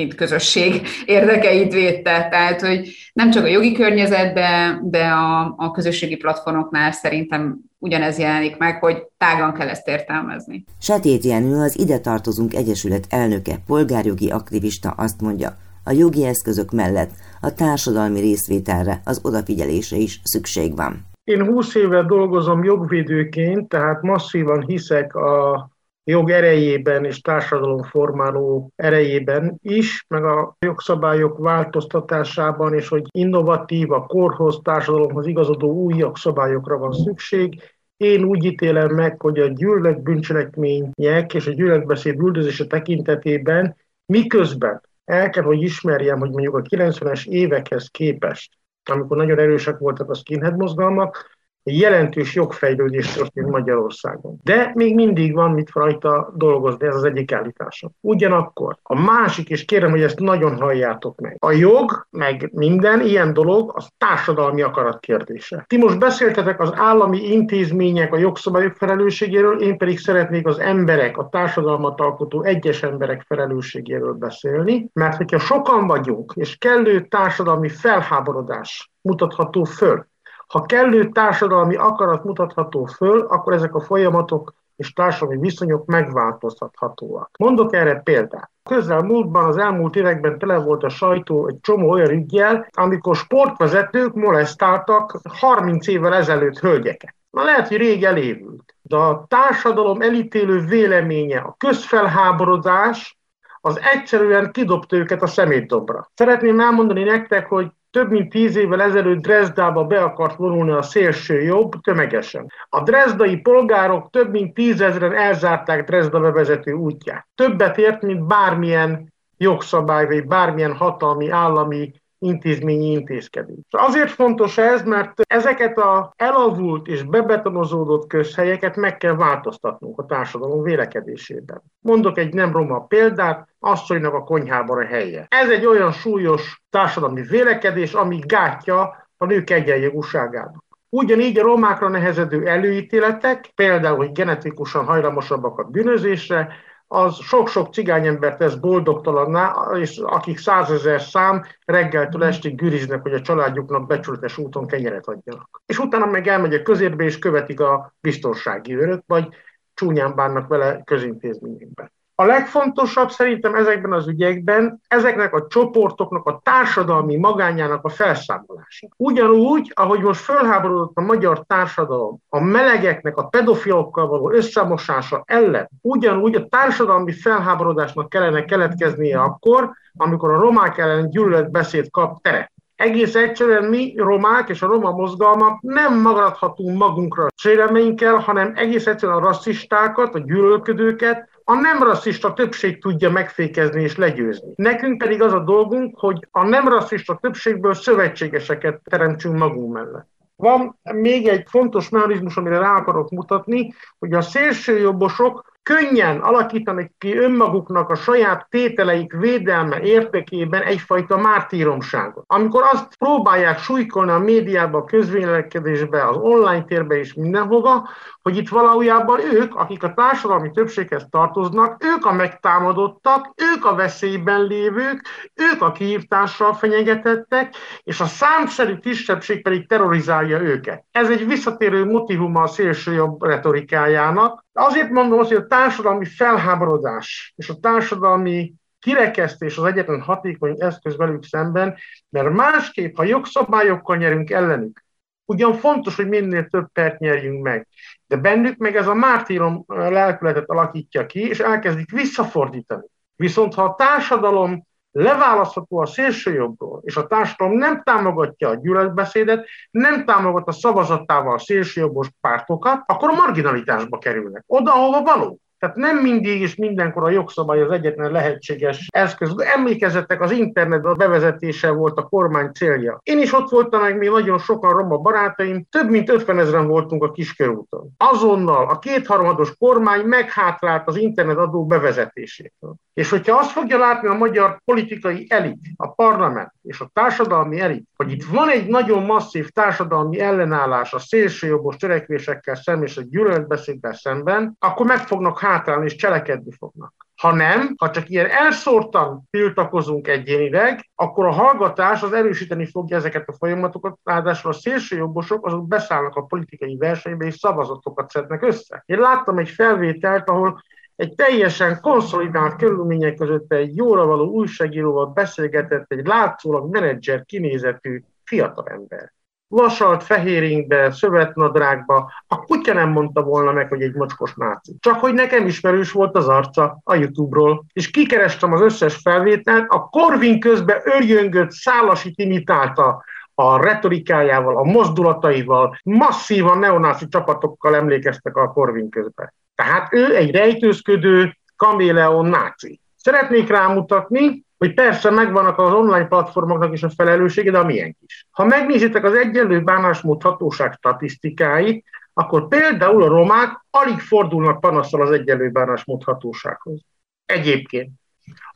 mint közösség érdekeit védte. Tehát, hogy nem csak a jogi környezet, de, de a, a közösségi platformoknál szerintem ugyanez jelenik meg, hogy tágan kell ezt értelmezni. Setét Jenő, az Ide Tartozunk Egyesület elnöke, polgárjogi aktivista azt mondja, a jogi eszközök mellett a társadalmi részvételre, az odafigyelésre is szükség van. Én 20 éve dolgozom jogvédőként, tehát masszívan hiszek a jog erejében és társadalomformáló erejében is, meg a jogszabályok változtatásában, és hogy innovatív, a korhoz, társadalomhoz igazodó új jogszabályokra van szükség. Én úgy ítélem meg, hogy a gyűlölet bűncselekmények és a gyűlöletbeszéd üldözése tekintetében miközben el kell, hogy ismerjem, hogy mondjuk a 90-es évekhez képest, amikor nagyon erősek voltak a skinhead mozgalmak, jelentős jogfejlődés történt Magyarországon. De még mindig van mit rajta dolgozni, ez az egyik állítása. Ugyanakkor a másik, és kérem, hogy ezt nagyon halljátok meg, a jog, meg minden ilyen dolog, az társadalmi akarat kérdése. Ti most beszéltetek az állami intézmények, a jogszabályok felelősségéről, én pedig szeretnék az emberek, a társadalmat alkotó egyes emberek felelősségéről beszélni, mert hogyha sokan vagyunk, és kellő társadalmi felháborodás mutatható föl, ha kellő társadalmi akarat mutatható föl, akkor ezek a folyamatok és társadalmi viszonyok megváltoztathatóak. Mondok erre példát. Közel múltban, az elmúlt években tele volt a sajtó egy csomó olyan ügyjel, amikor sportvezetők molesztáltak 30 évvel ezelőtt hölgyeket. Na lehet, hogy rég elévült, de a társadalom elítélő véleménye, a közfelháborodás, az egyszerűen kidobta őket a szemétdobra. Szeretném elmondani nektek, hogy több mint tíz évvel ezelőtt Dresdába be akart vonulni a szélső jobb tömegesen. A drezdai polgárok több mint tízezren elzárták Dresda bevezető útját. Többet ért, mint bármilyen jogszabály, vagy bármilyen hatalmi, állami intézményi intézkedés. Azért fontos ez, mert ezeket a elavult és bebetonozódott közhelyeket meg kell változtatnunk a társadalom vélekedésében. Mondok egy nem roma példát, asszonynak a konyhában a helye. Ez egy olyan súlyos társadalmi vélekedés, ami gátja a nők egyenjogúságának. Ugyanígy a romákra nehezedő előítéletek, például, hogy genetikusan hajlamosabbak a bűnözésre, az sok-sok cigányember tesz boldogtalanná, és akik százezer szám reggeltől estig güriznek, hogy a családjuknak becsületes úton kenyeret adjanak. És utána meg elmegy a közérbe, és követik a biztonsági őrök, vagy csúnyán bánnak vele közintézményekben. A legfontosabb szerintem ezekben az ügyekben ezeknek a csoportoknak a társadalmi magányának a felszámolása. Ugyanúgy, ahogy most fölháborodott a magyar társadalom a melegeknek a pedofilokkal való összemosása ellen, ugyanúgy a társadalmi felháborodásnak kellene keletkeznie akkor, amikor a romák ellen gyűlöletbeszéd kap teret. Egész egyszerűen mi, romák és a roma mozgalmak nem maradhatunk magunkra sérelmeinkkel, hanem egész egyszerűen a rasszistákat, a gyűlölködőket, a nem rasszista többség tudja megfékezni és legyőzni. Nekünk pedig az a dolgunk, hogy a nem rasszista többségből szövetségeseket teremtsünk magunk mellett. Van még egy fontos mechanizmus, amire rá akarok mutatni, hogy a szélsőjobbosok könnyen alakítanak ki önmaguknak a saját tételeik védelme értekében egyfajta mártíromságot. Amikor azt próbálják súlykolni a médiába, a közvélekedésbe, az online térbe és mindenhova, hogy itt valójában ők, akik a társadalmi többséghez tartoznak, ők a megtámadottak, ők a veszélyben lévők, ők a kiírtással fenyegetettek, és a számszerű kisebbség pedig terrorizálja őket. Ez egy visszatérő motivuma a szélsőjobb retorikájának. Azért mondom azt, hogy a társadalmi felháborodás és a társadalmi kirekesztés az egyetlen hatékony eszköz velük szemben, mert másképp, ha jogszabályokkal nyerünk ellenük, ugyan fontos, hogy minél több pert nyerjünk meg, de bennük meg ez a mártírom lelkületet alakítja ki, és elkezdik visszafordítani. Viszont ha a társadalom leválasztható a szélsőjobbról, és a társadalom nem támogatja a gyűlöletbeszédet, nem támogat a szavazatával a szélsőjobbos pártokat, akkor a marginalitásba kerülnek. Oda, ahova való. Tehát nem mindig és mindenkor a jogszabály az egyetlen lehetséges eszköz. Emlékezettek, az internet a bevezetése volt a kormány célja. Én is ott voltam, meg még nagyon sokan roma barátaim, több mint 50 ezeren voltunk a Kiskörúton. Azonnal a kétharmados kormány meghátrált az internet adó bevezetésétől. És hogyha azt fogja látni a magyar politikai elit, a parlament és a társadalmi elit, hogy itt van egy nagyon masszív társadalmi ellenállás a szélsőjobbos törekvésekkel szemben és a gyűlöletbeszéddel szemben, akkor meg fognak hátrálni és cselekedni fognak. Ha nem, ha csak ilyen elszórtan tiltakozunk egyénileg, akkor a hallgatás az erősíteni fogja ezeket a folyamatokat, ráadásul a szélsőjobbosok azok beszállnak a politikai versenybe és szavazatokat szednek össze. Én láttam egy felvételt, ahol egy teljesen konszolidált körülmények között egy jóra való újságíróval beszélgetett egy látszólag menedzser kinézetű fiatalember. Vasalt fehéringbe, szövetnadrágba, a kutya nem mondta volna meg, hogy egy mocskos náci. Csak hogy nekem ismerős volt az arca a YouTube-ról, és kikerestem az összes felvételt, a Korvin közben örjöngött, szálasit imitálta a retorikájával, a mozdulataival, masszívan neonáci csapatokkal emlékeztek a Korvin közben. Tehát ő egy rejtőzködő, kaméleon náci. Szeretnék rámutatni, hogy persze megvannak az online platformoknak is a felelőssége, de a miénk is. Ha megnézitek az egyenlő bánásmód hatóság statisztikáit, akkor például a romák alig fordulnak panaszsal az egyenlő bánásmód hatósághoz. Egyébként.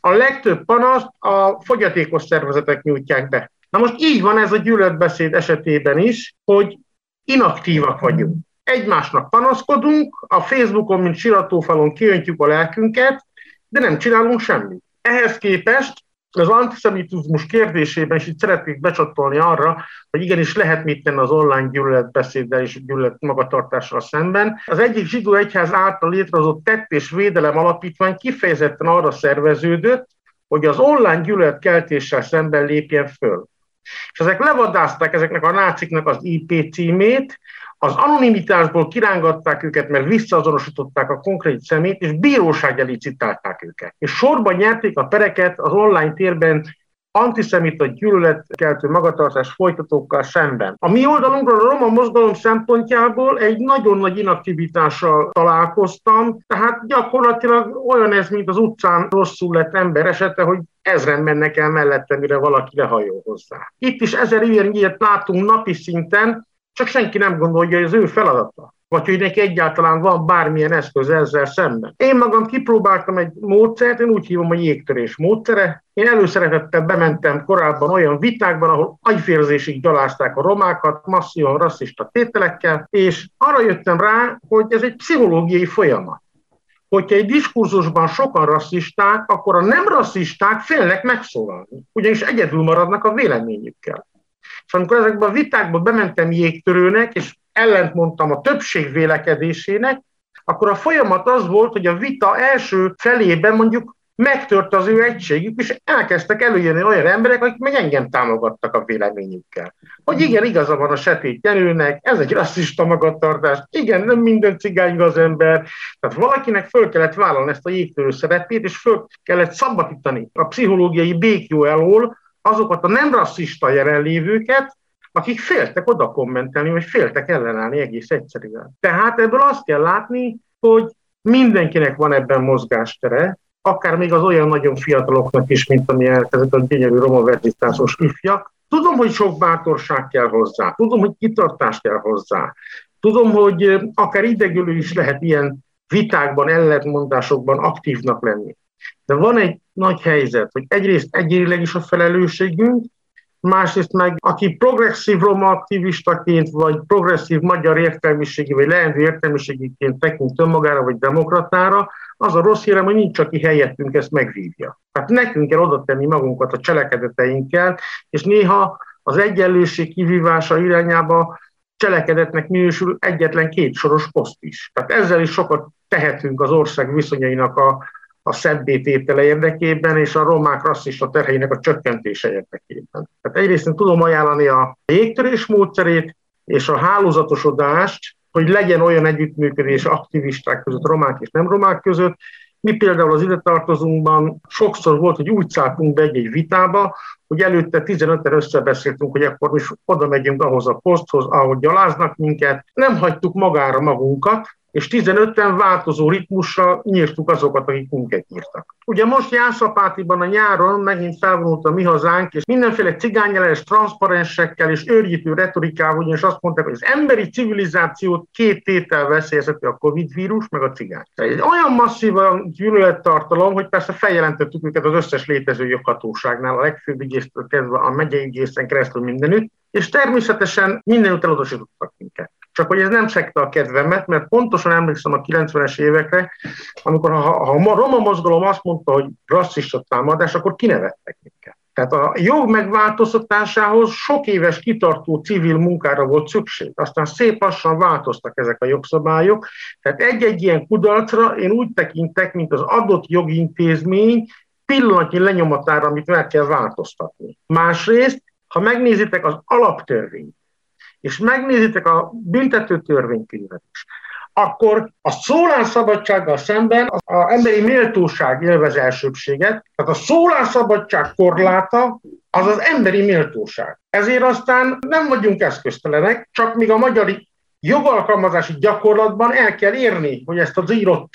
A legtöbb panaszt a fogyatékos szervezetek nyújtják be. Na most így van ez a gyűlöletbeszéd esetében is, hogy inaktívak vagyunk. Egymásnak panaszkodunk, a Facebookon, mint siratófalon kiöntjük a lelkünket, de nem csinálunk semmit. Ehhez képest az antiszemitizmus kérdésében is itt szeretnék becsatolni arra, hogy igenis lehet mit tenni az online gyűlöletbeszéddel és gyűlölet magatartással szemben. Az egyik zsidó egyház által létrehozott tett és védelem alapítvány kifejezetten arra szerveződött, hogy az online gyűlöletkeltéssel szemben lépjen föl. És ezek levadázták ezeknek a náciknak az IP címét, az anonimitásból kirángatták őket, mert visszaazonosították a konkrét szemét, és bíróság elé citálták őket. És sorban nyerték a pereket az online térben antiszemita gyűlöletkeltő magatartás folytatókkal szemben. A mi oldalunkról a roma mozgalom szempontjából egy nagyon nagy inaktivitással találkoztam, tehát gyakorlatilag olyan ez, mint az utcán rosszul lett ember esete, hogy ezren mennek el mellette, mire valaki lehajol hozzá. Itt is ezer ilyen ilyet látunk napi szinten, csak senki nem gondolja, hogy az ő feladata vagy hogy neki egyáltalán van bármilyen eszköz ezzel szemben. Én magam kipróbáltam egy módszert, én úgy hívom, hogy jégtörés módszere. Én előszeretettel bementem korábban olyan vitákban, ahol agyférzésig gyalázták a romákat, masszívan rasszista tételekkel, és arra jöttem rá, hogy ez egy pszichológiai folyamat. Hogyha egy diskurzusban sokan rasszisták, akkor a nem rasszisták félnek megszólalni, ugyanis egyedül maradnak a véleményükkel. Amikor ezekben a vitákban bementem jégtörőnek, és ellent mondtam a többség vélekedésének, akkor a folyamat az volt, hogy a vita első felében mondjuk megtört az ő egységük, és elkezdtek előjönni olyan emberek, akik meg engem támogattak a véleményükkel. Hogy igen, igaza van a Setét Jenőnek, ez egy rasszista magatartás, igen, nem minden cigány az ember. Tehát valakinek föl kellett vállalni ezt a jégtörő szerepét, és föl kellett szabadítani a pszichológiai békjó elől azokat a nem rasszista jelenlévőket, akik féltek oda kommentelni, vagy féltek ellenállni egész egyszerűen. Tehát ebből azt kell látni, hogy mindenkinek van ebben mozgástere, akár még az olyan nagyon fiataloknak is, mint amilyen ezek a gyönyörű romaverzitásos ifjak. Tudom, hogy sok bátorság kell hozzá, tudom, hogy kitartás kell hozzá, tudom, hogy akár idegülő is lehet ilyen vitákban, ellentmondásokban aktívnak lenni. De van egy nagy helyzet, hogy egyrészt egyérileg is a felelősségünk, másrészt meg aki progresszív roma aktivistaként, vagy progresszív magyar értelmiségi, vagy leendő értelmiségiként tekint önmagára, vagy demokratára, az a rossz hírem, hogy nincs, aki helyettünk ezt megvívja. Tehát nekünk kell oda tenni magunkat a cselekedeteinkkel, és néha az egyenlőség kivívása irányába cselekedetnek minősül egyetlen két soros poszt is. Tehát ezzel is sokat tehetünk az ország viszonyainak a, a szebbététele érdekében és a romák rasszista terheinek a csökkentése érdekében. Tehát egyrészt én tudom ajánlani a jégtörés módszerét és a hálózatosodást, hogy legyen olyan együttműködés aktivisták között, romák és nem romák között. Mi például az ide tartozónkban sokszor volt, hogy úgy szálltunk be egy-egy vitába, hogy előtte 15-en összebeszéltünk, hogy akkor mi oda megyünk ahhoz a poszthoz, ahogy gyaláznak minket. Nem hagytuk magára magunkat, és 15-en változó ritmussal nyírtuk azokat, akik munket írtak. Ugye most Jászapátiban a nyáron megint felvonult a mi hazánk, és mindenféle cigányellenes transzparensekkel és őrjítő retorikával, ugyanis azt mondták, hogy az emberi civilizációt két tétel veszélyezheti a Covid vírus, meg a cigány. Egy olyan masszívan gyűlölettartalom, hogy persze feljelentettük őket az összes létező joghatóságnál, a legfőbb ügyésztől kezdve a megyei ügyészen keresztül mindenütt, és természetesen mindenütt elutasítottak minket. Csak hogy ez nem szekte a kedvemet, mert pontosan emlékszem a 90-es évekre, amikor ha, ha a roma mozgalom azt mondta, hogy rasszista támadás, akkor kinevettek minket. Tehát a jog megváltoztatásához sok éves kitartó civil munkára volt szükség. Aztán szép lassan változtak ezek a jogszabályok. Tehát egy-egy ilyen kudarcra én úgy tekintek, mint az adott jogintézmény pillanatnyi lenyomatára, amit meg kell változtatni. Másrészt, ha megnézitek az alaptörvényt, és megnézitek a büntető törvénykönyvet is, akkor a szólásszabadsággal szemben az a emberi méltóság élvez elsőbséget, tehát a szólásszabadság korláta az az emberi méltóság. Ezért aztán nem vagyunk eszköztelenek, csak míg a magyar jogalkalmazási gyakorlatban el kell érni, hogy ezt az írott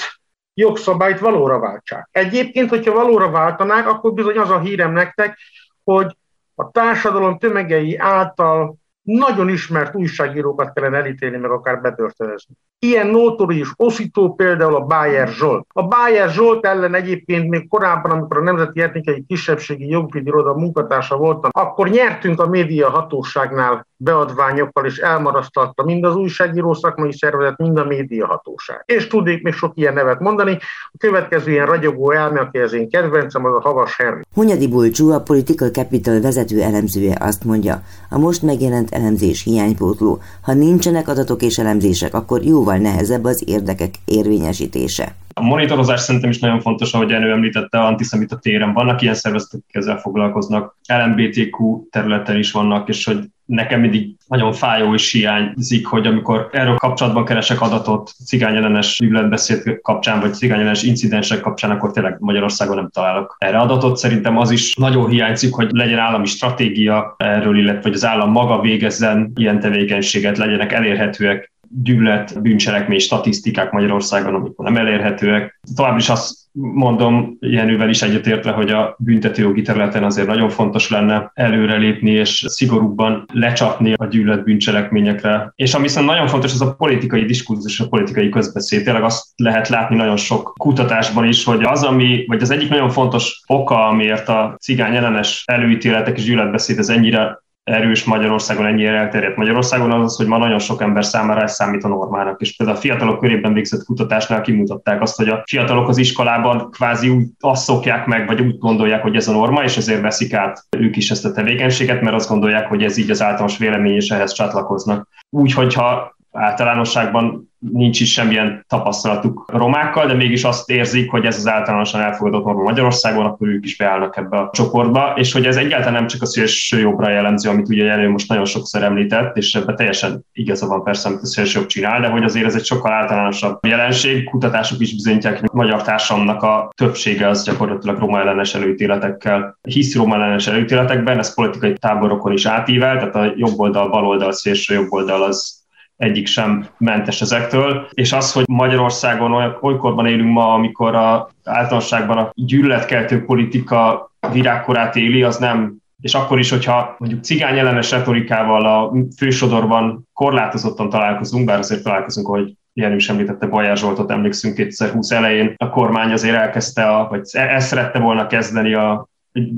jogszabályt valóra váltsák. Egyébként, hogyha valóra váltanák, akkor bizony az a hírem nektek, hogy a társadalom tömegei által nagyon ismert újságírókat kellene elítélni, meg akár betörtönözni. Ilyen notorius oszító például a Bayer Zsolt. A Bayer Zsolt ellen egyébként még korábban, amikor a Nemzeti Etnikai Kisebbségi Jogvédi Iroda munkatársa voltam, akkor nyertünk a média hatóságnál beadványokkal, és elmarasztalta mind az újságíró szakmai szervezet, mind a média hatóság. És tudnék még sok ilyen nevet mondani. A következő ilyen ragyogó elme, aki az én kedvencem, az a Havas Henry. Hunyadi Bulcsú, a Political Capital vezető elemzője azt mondja, a most megjelent elemzés hiánypótló. Ha nincsenek adatok és elemzések, akkor jóval nehezebb az érdekek érvényesítése. A monitorozás szerintem is nagyon fontos, ahogy Enő említette, antiszemita téren vannak ilyen szervezetek, akik ezzel foglalkoznak, LMBTQ területen is vannak, és hogy nekem mindig nagyon fájó és hiányzik, hogy amikor erről kapcsolatban keresek adatot cigányellenes gyűlöletbeszéd kapcsán, vagy cigányellenes incidensek kapcsán, akkor tényleg Magyarországon nem találok erre adatot. Szerintem az is nagyon hiányzik, hogy legyen állami stratégia erről, illetve hogy az állam maga végezzen ilyen tevékenységet, legyenek elérhetőek gyűlölet bűncselekmény statisztikák Magyarországon, amikor nem elérhetőek. Tovább is azt mondom, Jenővel is egyetértve, hogy a büntetőjogi területen azért nagyon fontos lenne előrelépni és szigorúbban lecsapni a gyűlölet bűncselekményekre. És ami viszont nagyon fontos, az a politikai diskurzus, a politikai közbeszéd. Tényleg azt lehet látni nagyon sok kutatásban is, hogy az, ami, vagy az egyik nagyon fontos oka, amiért a cigány ellenes előítéletek és gyűlöletbeszéd ez ennyire erős Magyarországon, ennyire elterjedt Magyarországon, az az, hogy ma nagyon sok ember számára ez számít a normának. És például a fiatalok körében végzett kutatásnál kimutatták azt, hogy a fiatalok az iskolában kvázi úgy azt szokják meg, vagy úgy gondolják, hogy ez a norma, és ezért veszik át ők is ezt a tevékenységet, mert azt gondolják, hogy ez így az általános vélemény, és ehhez csatlakoznak. Úgy, hogyha általánosságban nincs is semmilyen tapasztalatuk romákkal, de mégis azt érzik, hogy ez az általánosan elfogadott norma Magyarországon, akkor ők is beállnak ebbe a csoportba, és hogy ez egyáltalán nem csak a szélső jobbra jellemző, amit ugye elő most nagyon sokszor említett, és ebben teljesen igaza van persze, amit a szélső jobb csinál, de hogy azért ez egy sokkal általánosabb jelenség. Kutatások is bizonyítják, hogy a magyar társadalomnak a többsége az gyakorlatilag roma ellenes előítéletekkel hisz roma ellenes előítéletekben, ez politikai táborokon is átível, tehát a jobb oldal, bal oldal, szélső jobb oldal az egyik sem mentes ezektől, és az, hogy Magyarországon olyan olykorban élünk ma, amikor a általánosságban a gyűlöletkeltő politika virágkorát éli, az nem. És akkor is, hogyha mondjuk cigány ellenes retorikával a fősodorban korlátozottan találkozunk, bár azért találkozunk, hogy Jenő is említette, Bajár Zsoltot emlékszünk 2020 elején, a kormány azért elkezdte, a, vagy ezt szerette volna kezdeni a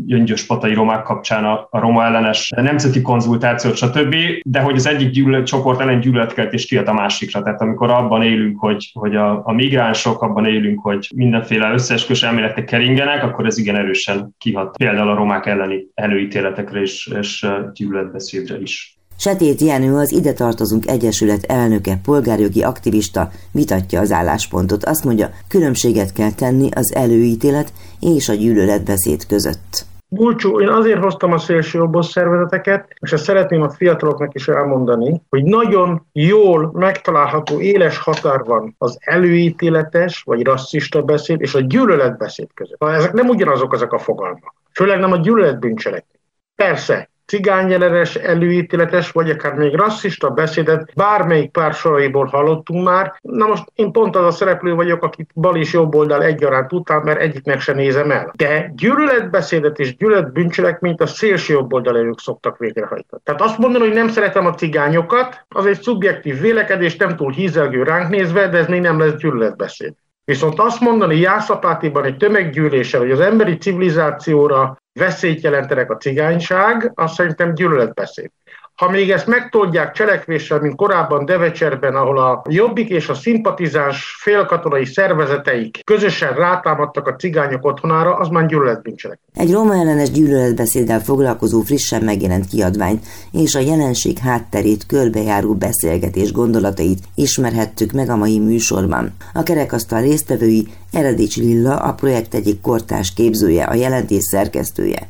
gyöngyös patai romák kapcsán a, a roma ellenes nemzeti konzultációt, stb. De hogy az egyik gyűlölet, csoport ellen gyűlöletkeltés kiad a másikra. Tehát amikor abban élünk, hogy, hogy a, a migránsok, abban élünk, hogy mindenféle összeesküvés elméletek keringenek, akkor ez igen erősen kihat például a romák elleni előítéletekre és, és gyűlöletbeszédre is. Setét Jenő az Ide Tartozunk Egyesület elnöke, polgárjogi aktivista vitatja az álláspontot. Azt mondja, különbséget kell tenni az előítélet és a gyűlöletbeszéd között. Bulcsú, én azért hoztam a szélső jobbos szervezeteket, és ezt szeretném a fiataloknak is elmondani, hogy nagyon jól megtalálható éles határ van az előítéletes vagy rasszista beszéd és a gyűlöletbeszéd között. Ezek nem ugyanazok ezek a fogalmak. Főleg nem a gyűlöletbűncselekmény. Persze, cigányellenes, előítéletes, vagy akár még rasszista beszédet bármelyik pár soraiból hallottunk már. Na most én pont az a szereplő vagyok, akit bal és jobb oldal egyaránt után, mert egyiknek se nézem el. De gyűlöletbeszédet és gyűlöletbűncselekményt a szélső jobb oldal szoktak végrehajtani. Tehát azt mondani, hogy nem szeretem a cigányokat, az egy szubjektív vélekedés, nem túl hízelgő ránk nézve, de ez még nem lesz gyűlöletbeszéd. Viszont azt mondani Jászapátiban egy tömeggyűléssel, hogy az emberi civilizációra veszélyt jelentenek a cigányság, azt szerintem gyűlöletbeszéd. Ha még ezt megtoldják cselekvéssel, mint korábban Devecserben, ahol a Jobbik és a szimpatizáns félkatonai szervezeteik közösen rátámadtak a cigányok otthonára, az már gyűlöletbűncselekmény. Egy roma ellenes gyűlöletbeszéddel foglalkozó frissen megjelent kiadvány és a jelenség hátterét körbejáró beszélgetés gondolatait ismerhettük meg a mai műsorban. A kerekasztal résztvevői Eredics Lilla, a projekt egyik kortás képzője, a jelentés szerkesztője.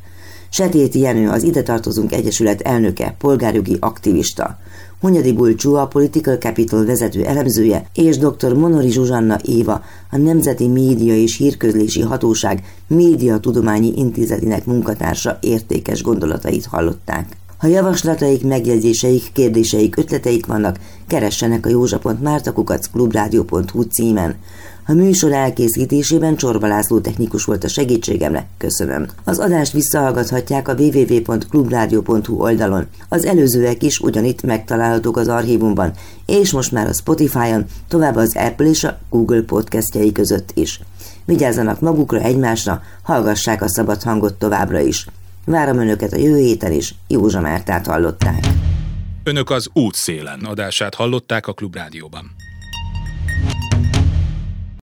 Setéti Jenő az Ide Tartozunk Egyesület elnöke, polgárjogi aktivista. Hunyadi Bulcsú a Political Capital vezető elemzője, és dr. Monori Zsuzsanna Éva, a Nemzeti Média és Hírközlési Hatóság Média Tudományi Intézetének munkatársa értékes gondolatait hallották. Ha javaslataik, megjegyzéseik, kérdéseik, ötleteik vannak, keressenek a józsa.mártakukac.clubradio.hu címen. A műsor elkészítésében Csorba László technikus volt a segítségemre, köszönöm. Az adást visszahallgathatják a www.clubradio.hu oldalon. Az előzőek is ugyanitt megtalálhatók az archívumban, és most már a Spotify-on, tovább az Apple és a Google podcastjai között is. Vigyázzanak magukra, egymásra, hallgassák a szabad hangot továbbra is. Várom Önöket a jövő héten is, Józsa Mártát hallották. Önök az útszélen adását hallották a Klubrádióban.